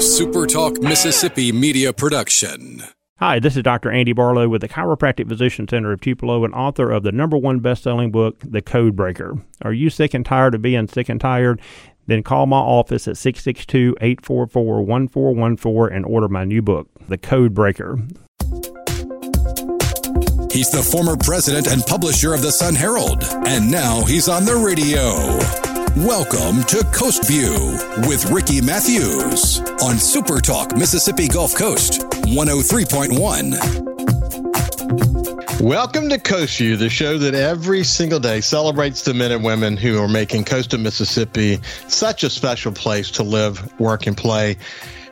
SuperTalk Mississippi media production. Hi, this is Dr. Andy Barlow with the Chiropractic Physician Center of Tupelo and author of the number one best-selling book, The Code Breaker. Are you sick and tired of being sick and tired? Then call my office at 662-844-1414 and order my new book, The Code Breaker. He's the former president and publisher of the Sun Herald, and now he's on the radio. Welcome to Coast View with Ricky Mathews on Super Talk Mississippi Gulf Coast 103.1. Welcome to Coast View, the show that every single day celebrates the men and women who are making coastal Mississippi such a special place to live, work, and play.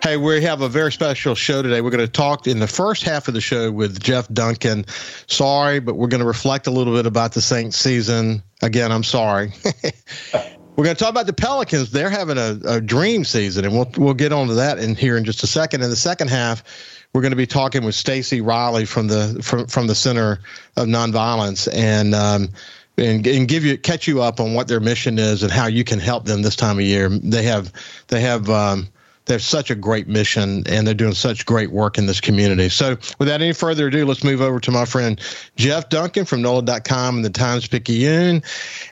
Hey, we have a very special show today. We're going to talk in the first half of the show with Jeff Duncan. Sorry, but we're going to reflect a little bit about the Saints season. Again, I'm sorry. We're going to talk about the Pelicans. They're having a, a dream season, and we'll we'll get onto that in here in just a second. In the second half, we're going to be talking with Stacy Riley from the from from the Center of Nonviolence, and um, and, and give you catch you up on what their mission is and how you can help them this time of year. They have they have um, they have such a great mission and they're doing such great work in this community. So, without any further ado, let's move over to my friend Jeff Duncan from NOLA.com and the Times Picayune.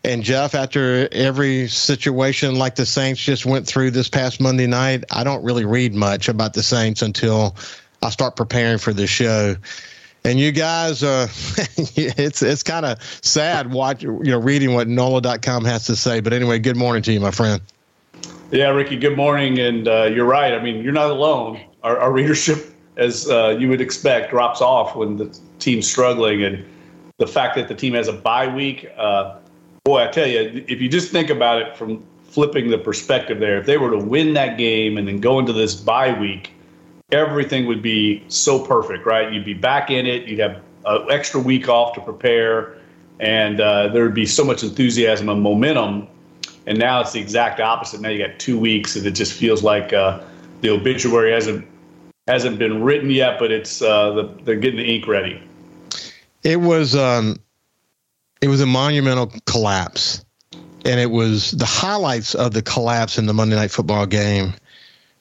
And Jeff, after every situation like the Saints just went through this past Monday night, I don't really read much about the Saints until I start preparing for the show. And you guys, uh, it's it's kind of sad watch you know reading what NOLA.com has to say. But anyway, good morning to you, my friend. Yeah, Ricky, good morning. And uh, you're right. I mean, you're not alone. Our, our readership, as uh, you would expect, drops off when the team's struggling. And the fact that the team has a bye week, uh, boy, I tell you, if you just think about it from flipping the perspective there, if they were to win that game and then go into this bye week, everything would be so perfect, right? You'd be back in it. You'd have an extra week off to prepare. And uh, there would be so much enthusiasm and momentum and now it's the exact opposite. Now you got two weeks, and it just feels like uh, the obituary hasn't hasn't been written yet, but it's uh, the, they're getting the ink ready. It was um, it was a monumental collapse, and it was the highlights of the collapse in the Monday Night Football game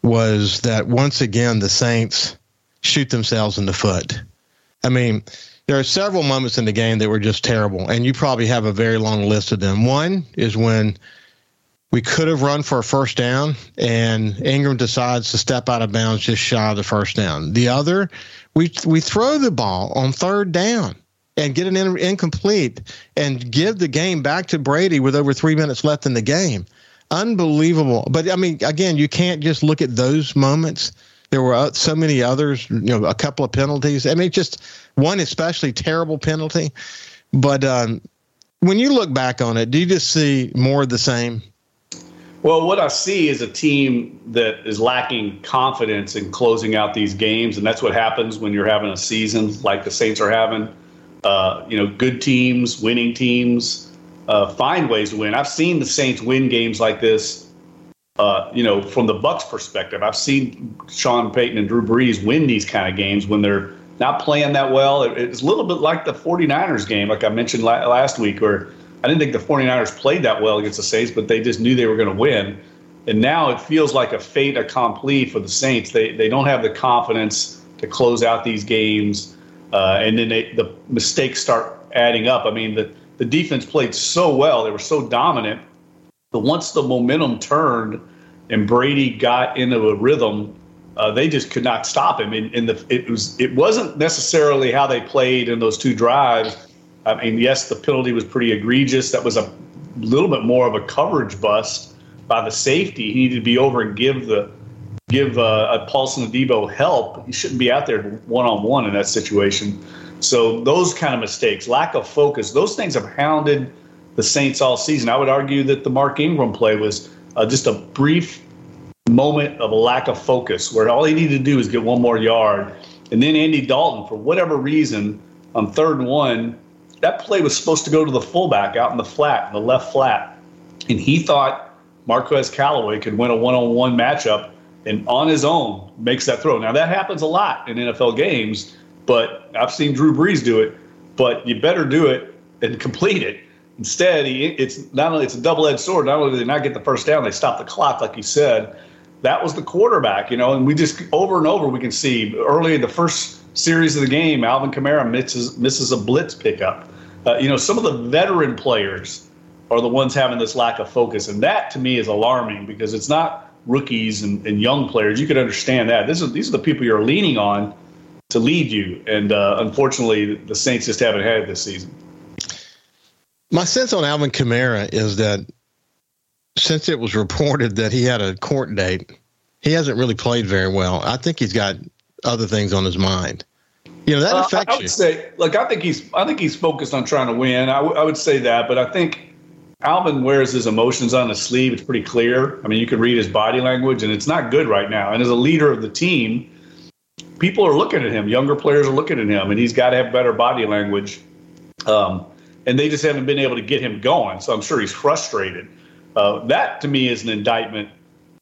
was that once again the Saints shoot themselves in the foot. I mean, there are several moments in the game that were just terrible, and you probably have a very long list of them. One is when we could have run for a first down, and Ingram decides to step out of bounds just shy of the first down. The other, we we throw the ball on third down and get an in, incomplete and give the game back to Brady with over three minutes left in the game. Unbelievable. But I mean, again, you can't just look at those moments. There were so many others, you know, a couple of penalties. I mean, just one especially terrible penalty. But um, when you look back on it, do you just see more of the same? Well, what I see is a team that is lacking confidence in closing out these games, and that's what happens when you're having a season like the Saints are having. Uh, you know, good teams, winning teams, uh, find ways to win. I've seen the Saints win games like this. Uh, you know, from the Bucs' perspective, I've seen Sean Payton and Drew Brees win these kind of games when they're not playing that well. it's a little bit like the 49ers game, like I mentioned la- last week, where I didn't think the 49ers played that well against the Saints, but they just knew they were going to win. And now it feels like a fait accompli for the Saints. They they don't have the confidence to close out these games, uh, and then they, the mistakes start adding up. I mean, the the defense played so well; they were so dominant. But once the momentum turned and Brady got into a rhythm, uh, they just could not stop him. And, and the, it was it wasn't necessarily how they played in those two drives I mean, yes, the penalty was pretty egregious. That was a little bit more of a coverage bust by the safety. He needed to be over and give the give uh, a Paulson Debo help. He shouldn't be out there one on one in that situation. So those kind of mistakes, lack of focus, those things have hounded the Saints all season. I would argue that the Mark Ingram play was uh, just a brief moment of a lack of focus where all he needed to do is get one more yard. And then Andy Dalton, for whatever reason, on third and one, that play was supposed to go to the fullback out in the flat, in the left flat. And he thought Marquez Callaway could win a one on one matchup and on his own makes that throw. Now, that happens a lot in NFL games, but I've seen Drew Brees do it. But you better do it and complete it. Instead, he, it's not only it's a double edged sword. Not only do they not get the first down, they stop the clock, like you said. that was the quarterback, you know, and we just over and over we can see early in the first series of the game, Alvin Kamara misses misses a blitz pickup. Uh, you know, some of the veteran players are the ones having this lack of focus, and that to me is alarming because it's not rookies and, and young players. You could understand that. This is these are the people you're leaning on to lead you, and uh, unfortunately, the Saints just haven't had it this season. My sense on Alvin Kamara is that since it was reported that he had a court date, he hasn't really played very well. I think he's got other things on his mind. You know that uh, affects I would you. say, like, I think he's, I think he's focused on trying to win. I, w- I would say that, but I think Alvin wears his emotions on his sleeve. It's pretty clear. I mean, you can read his body language, and it's not good right now. And as a leader of the team, people are looking at him. Younger players are looking at him, and he's got to have better body language. Um, and they just haven't been able to get him going. So I'm sure he's frustrated. Uh, that to me is an indictment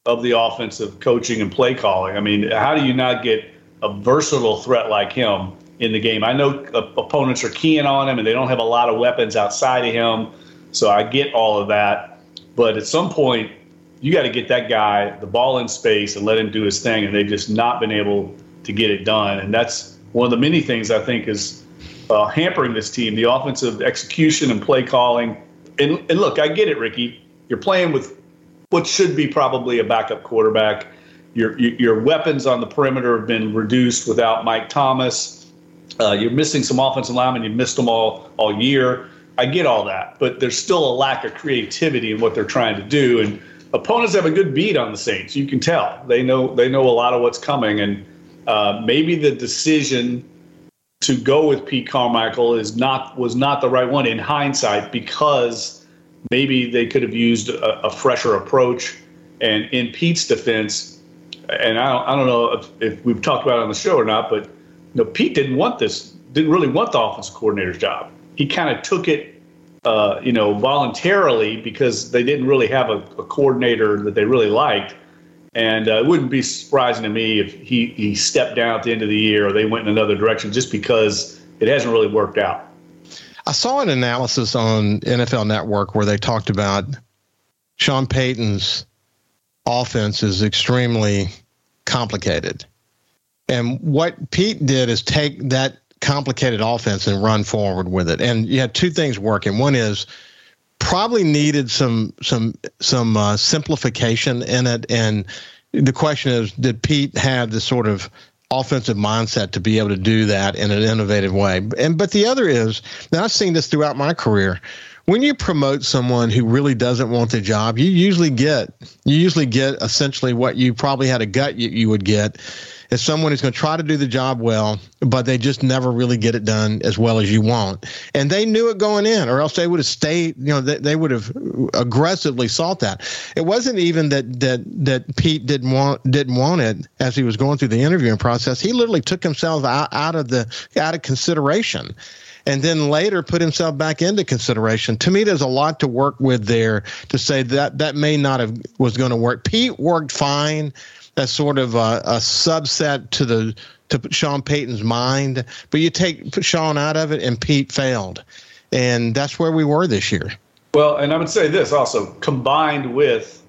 of the offensive coaching and play calling. I mean, how do you not get a versatile threat like him in the game? I know opponents are keying on him and they don't have a lot of weapons outside of him. So I get all of that. But at some point, you got to get that guy the ball in space and let him do his thing. And they've just not been able to get it done. And that's one of the many things I think is uh, hampering this team the offensive execution and play calling. And, and look, I get it, Ricky. You're playing with what should be probably a backup quarterback. Your, your weapons on the perimeter have been reduced without Mike Thomas. Uh, you're missing some offensive linemen. You missed them all all year. I get all that, but there's still a lack of creativity in what they're trying to do. And opponents have a good beat on the Saints. You can tell they know they know a lot of what's coming. And uh, maybe the decision to go with Pete Carmichael is not was not the right one in hindsight because maybe they could have used a, a fresher approach. And in Pete's defense, and I don't, I don't know if, if, we've talked about it on the show or not, but you know, Pete didn't want this, didn't really want the offensive coordinator's job. He kind of took it, uh, you know, voluntarily because they didn't really have a, a coordinator that they really liked. And uh, it wouldn't be surprising to me if he, he stepped down at the end of the year or they went in another direction just because it hasn't really worked out. I saw an analysis on NFL Network where they talked about Sean Payton's offense is extremely complicated. And what Pete did is take that complicated offense and run forward with it. And you had two things working. One is probably needed some some some uh, simplification in it. And the question is, did Pete have the sort of offensive mindset to be able to do that in an innovative way? And but the other is, now I've seen this throughout my career. When you promote someone who really doesn't want the job, you usually get you usually get essentially what you probably had a gut you, you would get is someone who's going to try to do the job well, but they just never really get it done as well as you want. And they knew it going in, or else they would have stayed. You know, they, they would have aggressively sought that. It wasn't even that that that Pete didn't want didn't want it as he was going through the interviewing process. He literally took himself out, out of the out of consideration and then later put himself back into consideration. To me, there's a lot to work with there to say that that may not have was going to work. Pete worked fine as sort of a, a subset to the to Sean Payton's mind. But you take Sean out of it, and Pete failed, and that's where we were this year. Well, and I would say this also combined with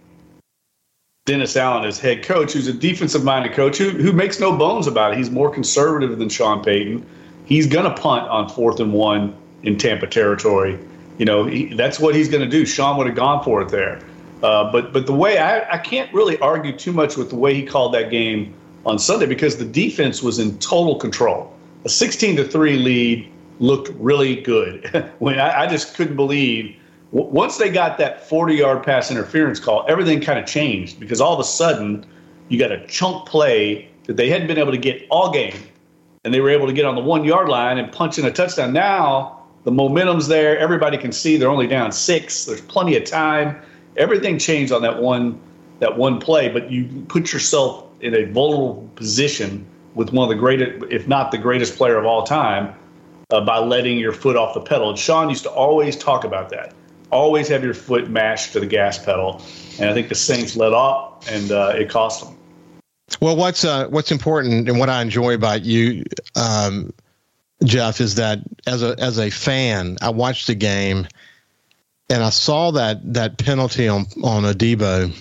Dennis Allen as head coach, who's a defensive minded coach who, who makes no bones about it. He's more conservative than Sean Payton. He's going to punt on fourth and one in Tampa territory. You know, he, that's what he's going to do. Sean would have gone for it there. Uh, but but the way I, I can't really argue too much with the way he called that game on Sunday because the defense was in total control. A 16 to three lead looked really good. when I, I, just couldn't believe w- once they got that 40 yard pass interference call, everything kind of changed because all of a sudden you got a chunk play that they hadn't been able to get all game, and they were able to get on the one yard line and punch in a touchdown. Now the momentum's there. Everybody can see they're only down six. There's plenty of time everything changed on that one that one play, but you put yourself in a vulnerable position with one of the greatest, if not the greatest player of all time, uh, by letting your foot off the pedal. And Sean used to always talk about that. Always have your foot mashed to the gas pedal, and I think the Saints let off, and uh, it cost them. Well, what's uh, what's important and what I enjoy about you, um, Jeff, is that as a as a fan, I watched the game and I saw that that penalty on on Adebo,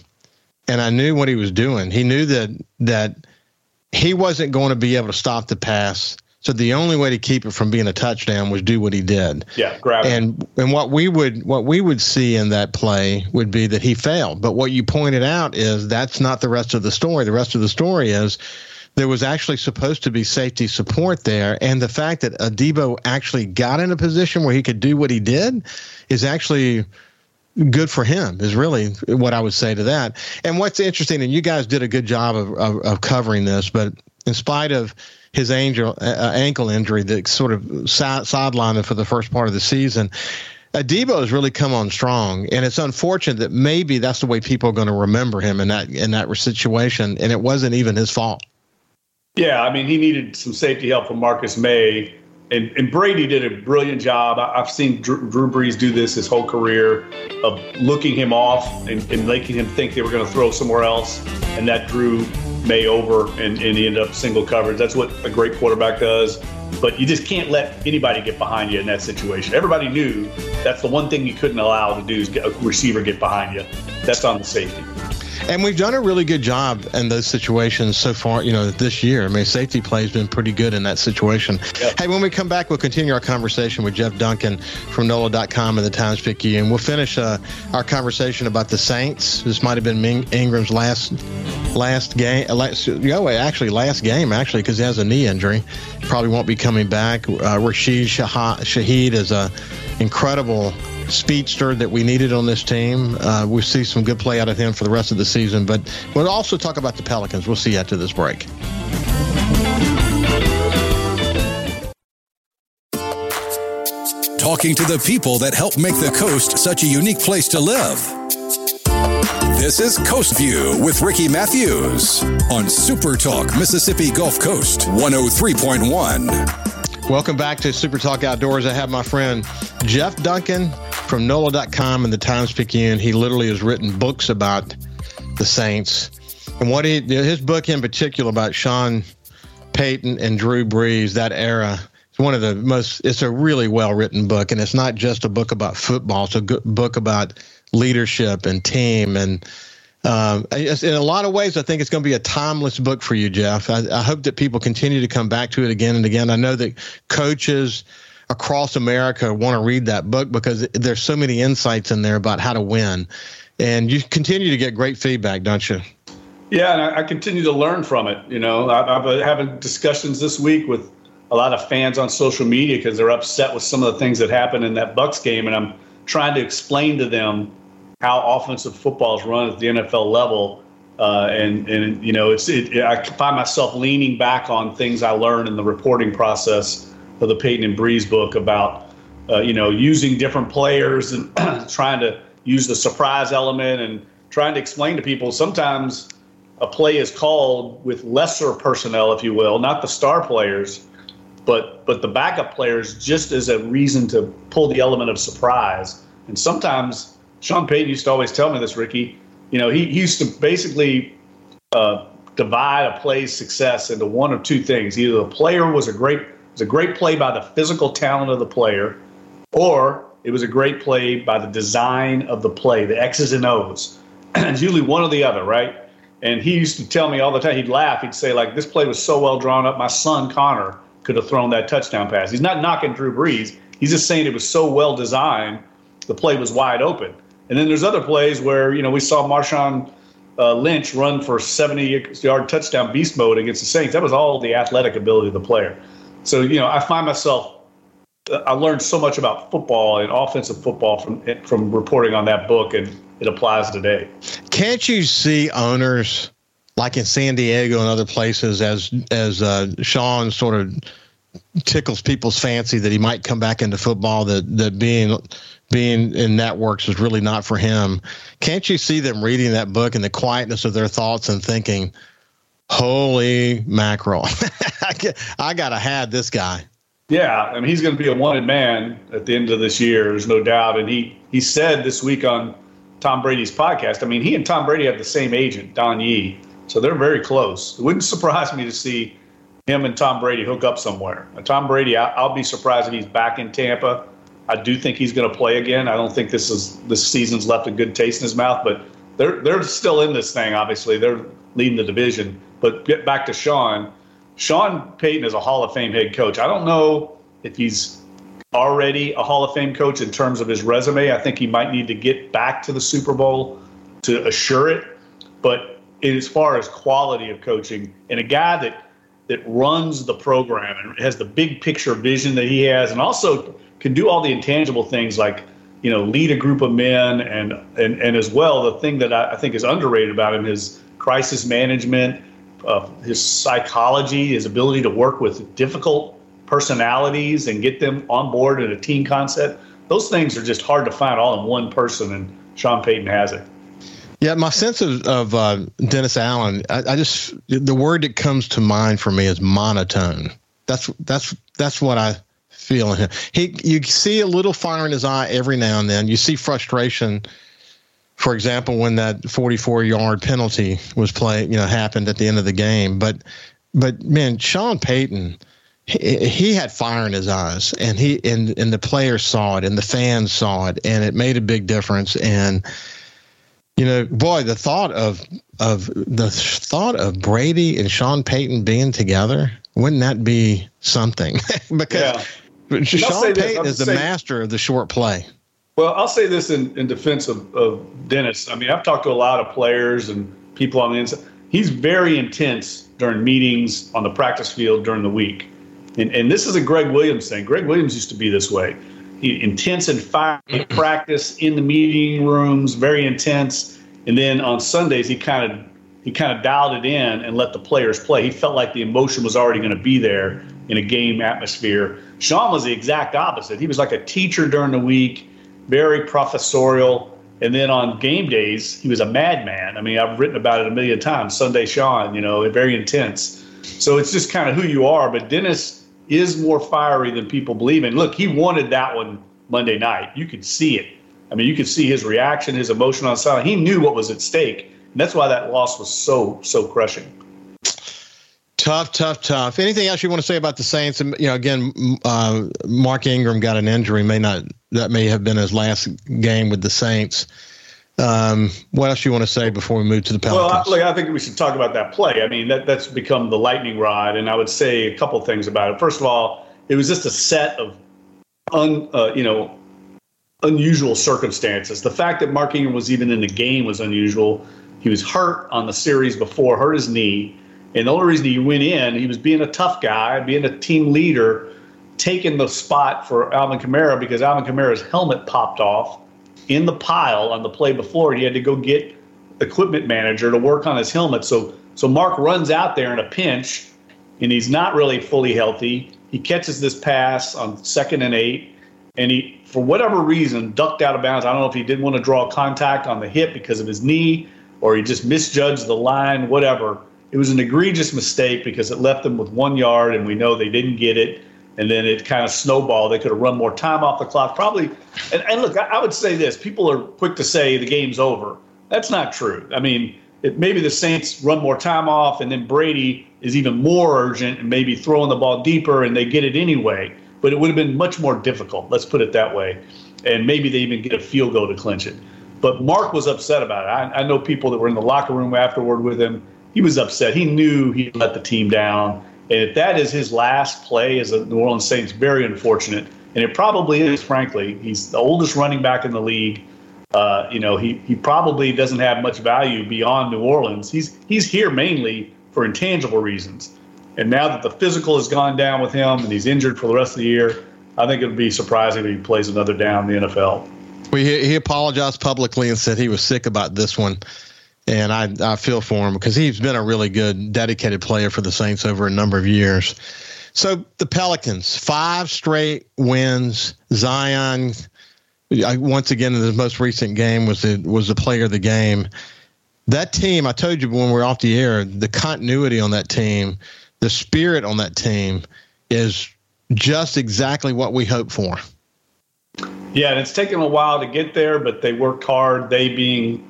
and I knew what he was doing. He knew that that he wasn't going to be able to stop the pass. So the only way to keep it from being a touchdown was do what he did. Yeah, grab it. and and what we would what we would see in that play would be that he failed. But what you pointed out is that's not the rest of the story. The rest of the story is there was actually supposed to be safety support there, and the fact that Adebo actually got in a position where he could do what he did is actually good for him is really what I would say to that. And what's interesting, and you guys did a good job of, of, of covering this, but in spite of his angel, uh, ankle injury that sort of sidelined him for the first part of the season, Adebo has really come on strong, and it's unfortunate that maybe that's the way people are going to remember him in that in that situation, and it wasn't even his fault. Yeah, I mean, he needed some safety help from Marcus Maye and, and Brady did a brilliant job. I, have seen Drew, Drew, Brees do this his whole career of looking him off and, and making him think they were going to throw somewhere else, and that drew Maye over, and, and he ended up single coverage. That's what a great quarterback does. But you just can't let anybody get behind you in that situation. Everybody knew that's the one thing you couldn't allow to do is get a receiver get behind you. That's on the safety. And we've done a really good job in those situations so far, you know, this year. I mean, safety play has been pretty good in that situation. Yep. Hey, when we come back, we'll continue our conversation with Jeff Duncan from NOLA.com and the Times Picayune. And we'll finish uh, our conversation about the Saints. This might have been Ming- Ingram's last last game. Uh, last, actually, last game, actually, because he has a knee injury. Probably won't be coming back. Uh, Rashid Shaheed is a incredible speedster that we needed on this team. Uh, we see some good play out of him for the rest of the season, but we'll also talk about the Pelicans. We'll see after this break. Talking to the people that help make the coast such a unique place to live. This is Coast View with Ricky Mathews on Super Talk Mississippi Gulf Coast 103.1. Welcome back to Super Talk Outdoors. I have my friend Jeff Duncan from NOLA.com and the Times Picayune. He literally has written books about the Saints. And what he, his book in particular about Sean Payton and Drew Brees, that era, it's one of the most, it's a really well written book. And it's not just a book about football, it's a book about leadership and team and um, in a lot of ways, I think it's going to be a timeless book for you, Jeff. I, I, hope that people continue to come back to it again and again. I know that coaches across America want to read that book because there's so many insights in there about how to win. And you continue to get great feedback, don't you? Yeah, and I, I continue to learn from it. You know, I, I've been having discussions this week with a lot of fans on social media because they're upset with some of the things that happened in that Bucs game, and I'm trying to explain to them how offensive football is run at the NFL level. Uh, and and you know, it's it, it, I find myself leaning back on things I learned in the reporting process of the Payton and Brees book about uh, you know using different players and trying to use the surprise element and trying to explain to people sometimes a play is called with lesser personnel, if you will, not the star players, but but the backup players, just as a reason to pull the element of surprise. And sometimes Sean Payton used to always tell me this, Ricky. You know, he, he used to basically uh, divide a play's success into one of two things. Either the player was a great was a great play by the physical talent of the player, or it was a great play by the design of the play, the X's and O's. it's usually one or the other, right? And he used to tell me all the time, he'd laugh, he'd say, like, this play was so well drawn up, my son Connor could have thrown that touchdown pass. He's not knocking Drew Brees. He's just saying it was so well designed, the play was wide open. And then there's other plays where, you know, we saw Marshawn uh, Lynch run for 70 yard touchdown beast mode against the Saints. That was all the athletic ability of the player. So, you know, I find myself, I learned so much about football and offensive football from, from reporting on that book, and it applies today. Can't you see owners like in San Diego and other places as, as uh, Sean sort of tickles people's fancy that he might come back into football, that, that being being in networks is really not for him. Can't you see them reading that book and the quietness of their thoughts and thinking, holy mackerel, I got to have this guy. Yeah, I mean he's going to be a wanted man at the end of this year. There's no doubt. And he he said this week on Tom Brady's podcast. I mean, he and Tom Brady have the same agent, Don Yee, so they're very close. It wouldn't surprise me to see him and Tom Brady hook up somewhere. Tom Brady, I, will be surprised if he's back in Tampa I do think he's going to play again. I don't think this is this season's left a good taste in his mouth, but they're they're still in this thing. Obviously, they're leading the division. But get back to Sean. Sean Payton is a Hall of Fame head coach. I don't know if he's already a Hall of Fame coach in terms of his resume. I think he might need to get back to the Super Bowl to assure it. But as far as quality of coaching, and a guy that that runs the program and has the big picture vision that he has, and also can do all the intangible things like you know lead a group of men, and and and as well the thing that I, I think is underrated about him is crisis management, uh, his psychology, his ability to work with difficult personalities and get them on board in a team concept. Those things are just hard to find all in one person, and Sean Payton has it. Yeah, my sense of, of uh, Dennis Allen, I, I, just the word that comes to mind for me is monotone. That's that's that's what I feel in him. He, you see a little fire in his eye every now and then. You see frustration. For example, when that 44 yard penalty was played, you know, happened at the end of the game. But, but man, Sean Payton, he, he had fire in his eyes, and he and and the players saw it, and the fans saw it, and it made a big difference. And you know, boy, the thought of of the thought of Brady and Sean Payton being together, wouldn't that be something? because yeah. Sean Payton is the master of the short play. Well, I'll say this in, in defense of, of Dennis. I mean, I've talked to a lot of players and people on the inside. He's very intense during meetings on the practice field during the week. And, and this is a Gregg Williams thing. Gregg Williams used to be this way intense and fire mm-hmm. practice in the meeting rooms, very intense. And then on Sundays, he kind of he kind of dialed it in and let the players play. He felt like the emotion was already going to be there in a game atmosphere. Sean was the exact opposite. He was like a teacher during the week, very professorial. And then on game days, he was a madman. I mean, I've written about it a million times. Sunday Sean, you know, very intense. So it's just kind of who you are. But Dennis is more fiery than people believe. And look, he wanted that one Monday night. You could see it. I mean, you could see his reaction, his emotion on silent. He knew what was at stake. And that's why that loss was so, so crushing. Tough, tough, tough. Anything else you want to say about the Saints? And you know, again, uh, Mark Ingram got an injury. May not that may have been his last game with the Saints. Um, what else you want to say before we move to the Pelicans? Well, look, I think we should talk about that play. I mean, that that's become the lightning rod, and I would say a couple things about it. First of all, it was just a set of un, uh, you know, unusual circumstances. The fact that Mark Ingram was even in the game was unusual. He was hurt on the series before, hurt his knee, and the only reason he went in, he was being a tough guy, being a team leader, taking the spot for Alvin Kamara because Alvin Kamara's helmet popped off in the pile on the play before. and He had to go get equipment manager to work on his helmet. So so Mark runs out there in a pinch, and he's not really fully healthy. He catches this pass on second and eight, and he for whatever reason ducked out of bounds. I don't know if he didn't want to draw contact on the hip because of his knee, or he just misjudged the line. Whatever. It was an egregious mistake because it left them with one yard, and we know they didn't get it and then it kind of snowballed. They could have run more time off the clock, probably. And, and look, I, I, would say this: people are quick to say the game's over. That's not true. I mean, it, maybe the Saints run more time off, and then Brady is even more urgent and maybe throwing the ball deeper, and they get it anyway. But it would have been much more difficult. Let's put it that way. And maybe they even get a field goal to clinch it. But Mark was upset about it. I, I know people that were in the locker room afterward with him. He was upset. He knew he let the team down and if that is his last play as a New Orleans Saints, very unfortunate. And it probably is, frankly. He's the oldest running back in the league. Uh, you know, he, he probably doesn't have much value beyond New Orleans. He's he's here mainly for intangible reasons. And now that the physical has gone down with him and he's injured for the rest of the year, I think it would be surprising if he plays another down in the NFL. Well, he, he apologized publicly and said he was sick about this one and I I feel for him because he's been a really good, dedicated player for the Saints over a number of years. So the Pelicans, five straight wins. Zion, I, once again in the most recent game, was the was the player of the game. That team, I told you when we were off the air, the continuity on that team, the spirit on that team, is just exactly what we hope for. Yeah, and it's taken a while to get there, but they worked hard. They being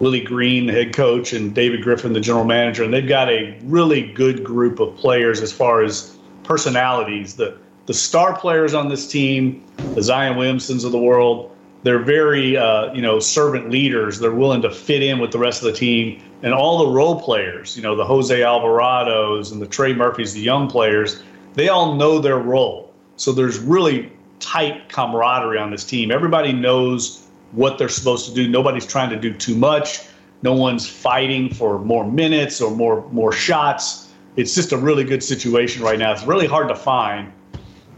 Willie Green, the head coach, and David Griffin, the general manager, and they've got a really good group of players as far as personalities. The the star players on this team, the Zion Williamsons of the world, they're very, uh, you know, servant leaders. They're willing to fit in with the rest of the team. And all the role players, you know, the Jose Alvarados and the Trey Murphys, the young players, they all know their role. So there's really tight camaraderie on this team. Everybody knows what they're supposed to do. Nobody's trying to do too much. No one's fighting for more minutes or more more shots. It's just a really good situation right now. It's really hard to find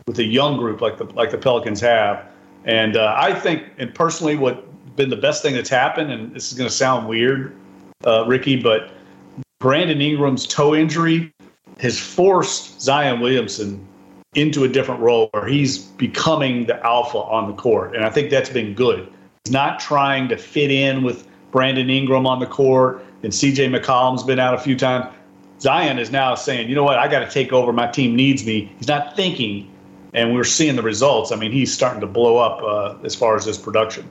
with a young group like the like the Pelicans have. And uh, I think, and personally, what been the best thing that's happened, and this is going to sound weird, uh, Ricky, but Brandon Ingram's toe injury has forced Zion Williamson into a different role where he's becoming the alpha on the court. And I think that's been good. Not trying to fit in with Brandon Ingram on the court, and CJ McCollum's been out a few times. Zion is now saying, you know what, I got to take over. My team needs me. He's not thinking, and we're seeing the results. I mean, he's starting to blow up uh, as far as his production.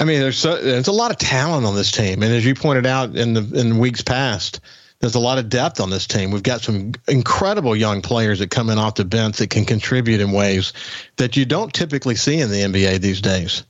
I mean, there's so, there's a lot of talent on this team, and as you pointed out in the in weeks past, there's a lot of depth on this team. We've got some incredible young players that come in off the bench that can contribute in ways that you don't typically see in the NBA these days.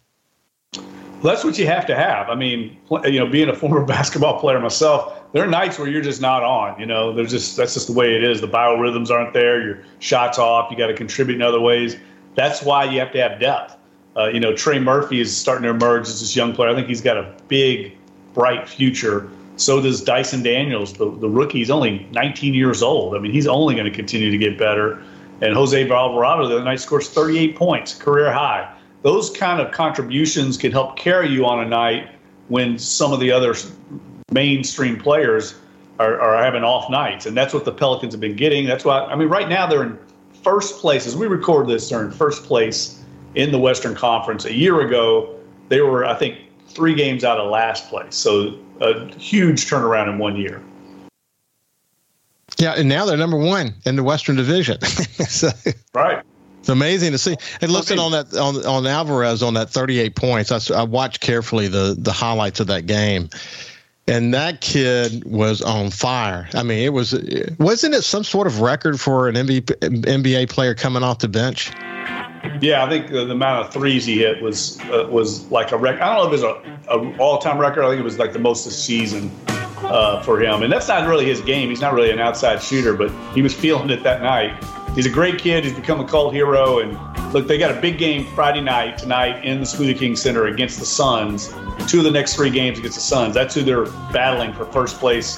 That's what you have to have. I mean, you know, being a former basketball player myself, there are nights where you're just not on. You know, there's just that's just the way it is. The biorhythms aren't there. Your shots off. You got to contribute in other ways. That's why you have to have depth. Uh, you know, Trey Murphy is starting to emerge as this young player. I think he's got a big, bright future. So does Dyson Daniels, the, the rookie. He's only 19 years old. I mean, he's only going to continue to get better. And Jose Alvarado the other night scores 38 points, career high. Those kind of contributions can help carry you on a night when some of the other mainstream players are, are having off nights. And that's what the Pelicans have been getting. That's why, I mean, right now they're in first place. As we record this, they're in first place in the Western Conference. A year ago, they were, I think, three games out of last place. So a huge turnaround in one year. Yeah, and now they're number one in the Western Division. so, right. It's amazing to see. And listen on that on on Alvarez on that 38 points. I, I watched carefully the the highlights of that game, and that kid was on fire. I mean, it was wasn't it some sort of record for an NBA player coming off the bench? Yeah, I think the, the amount of threes he hit was uh, was like a record. I don't know if it was a, a all time record. I think it was like the most this season uh, for him. And that's not really his game. He's not really an outside shooter, but he was feeling it that night. He's a great kid. He's become a cult hero. And look, they got a big game Friday night tonight in the Smoothie King Center against the Suns. Two of the next three games against the Suns. That's who they're battling for first place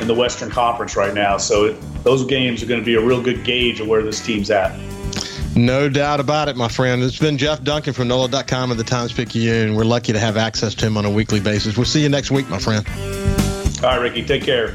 in the Western Conference right now. So those games are going to be a real good gauge of where this team's at. No doubt about it, my friend. It's been Jeff Duncan from NOLA.com and the Times Picayune. And we're lucky to have access to him on a weekly basis. We'll see you next week, my friend. All right, Ricky. Take care.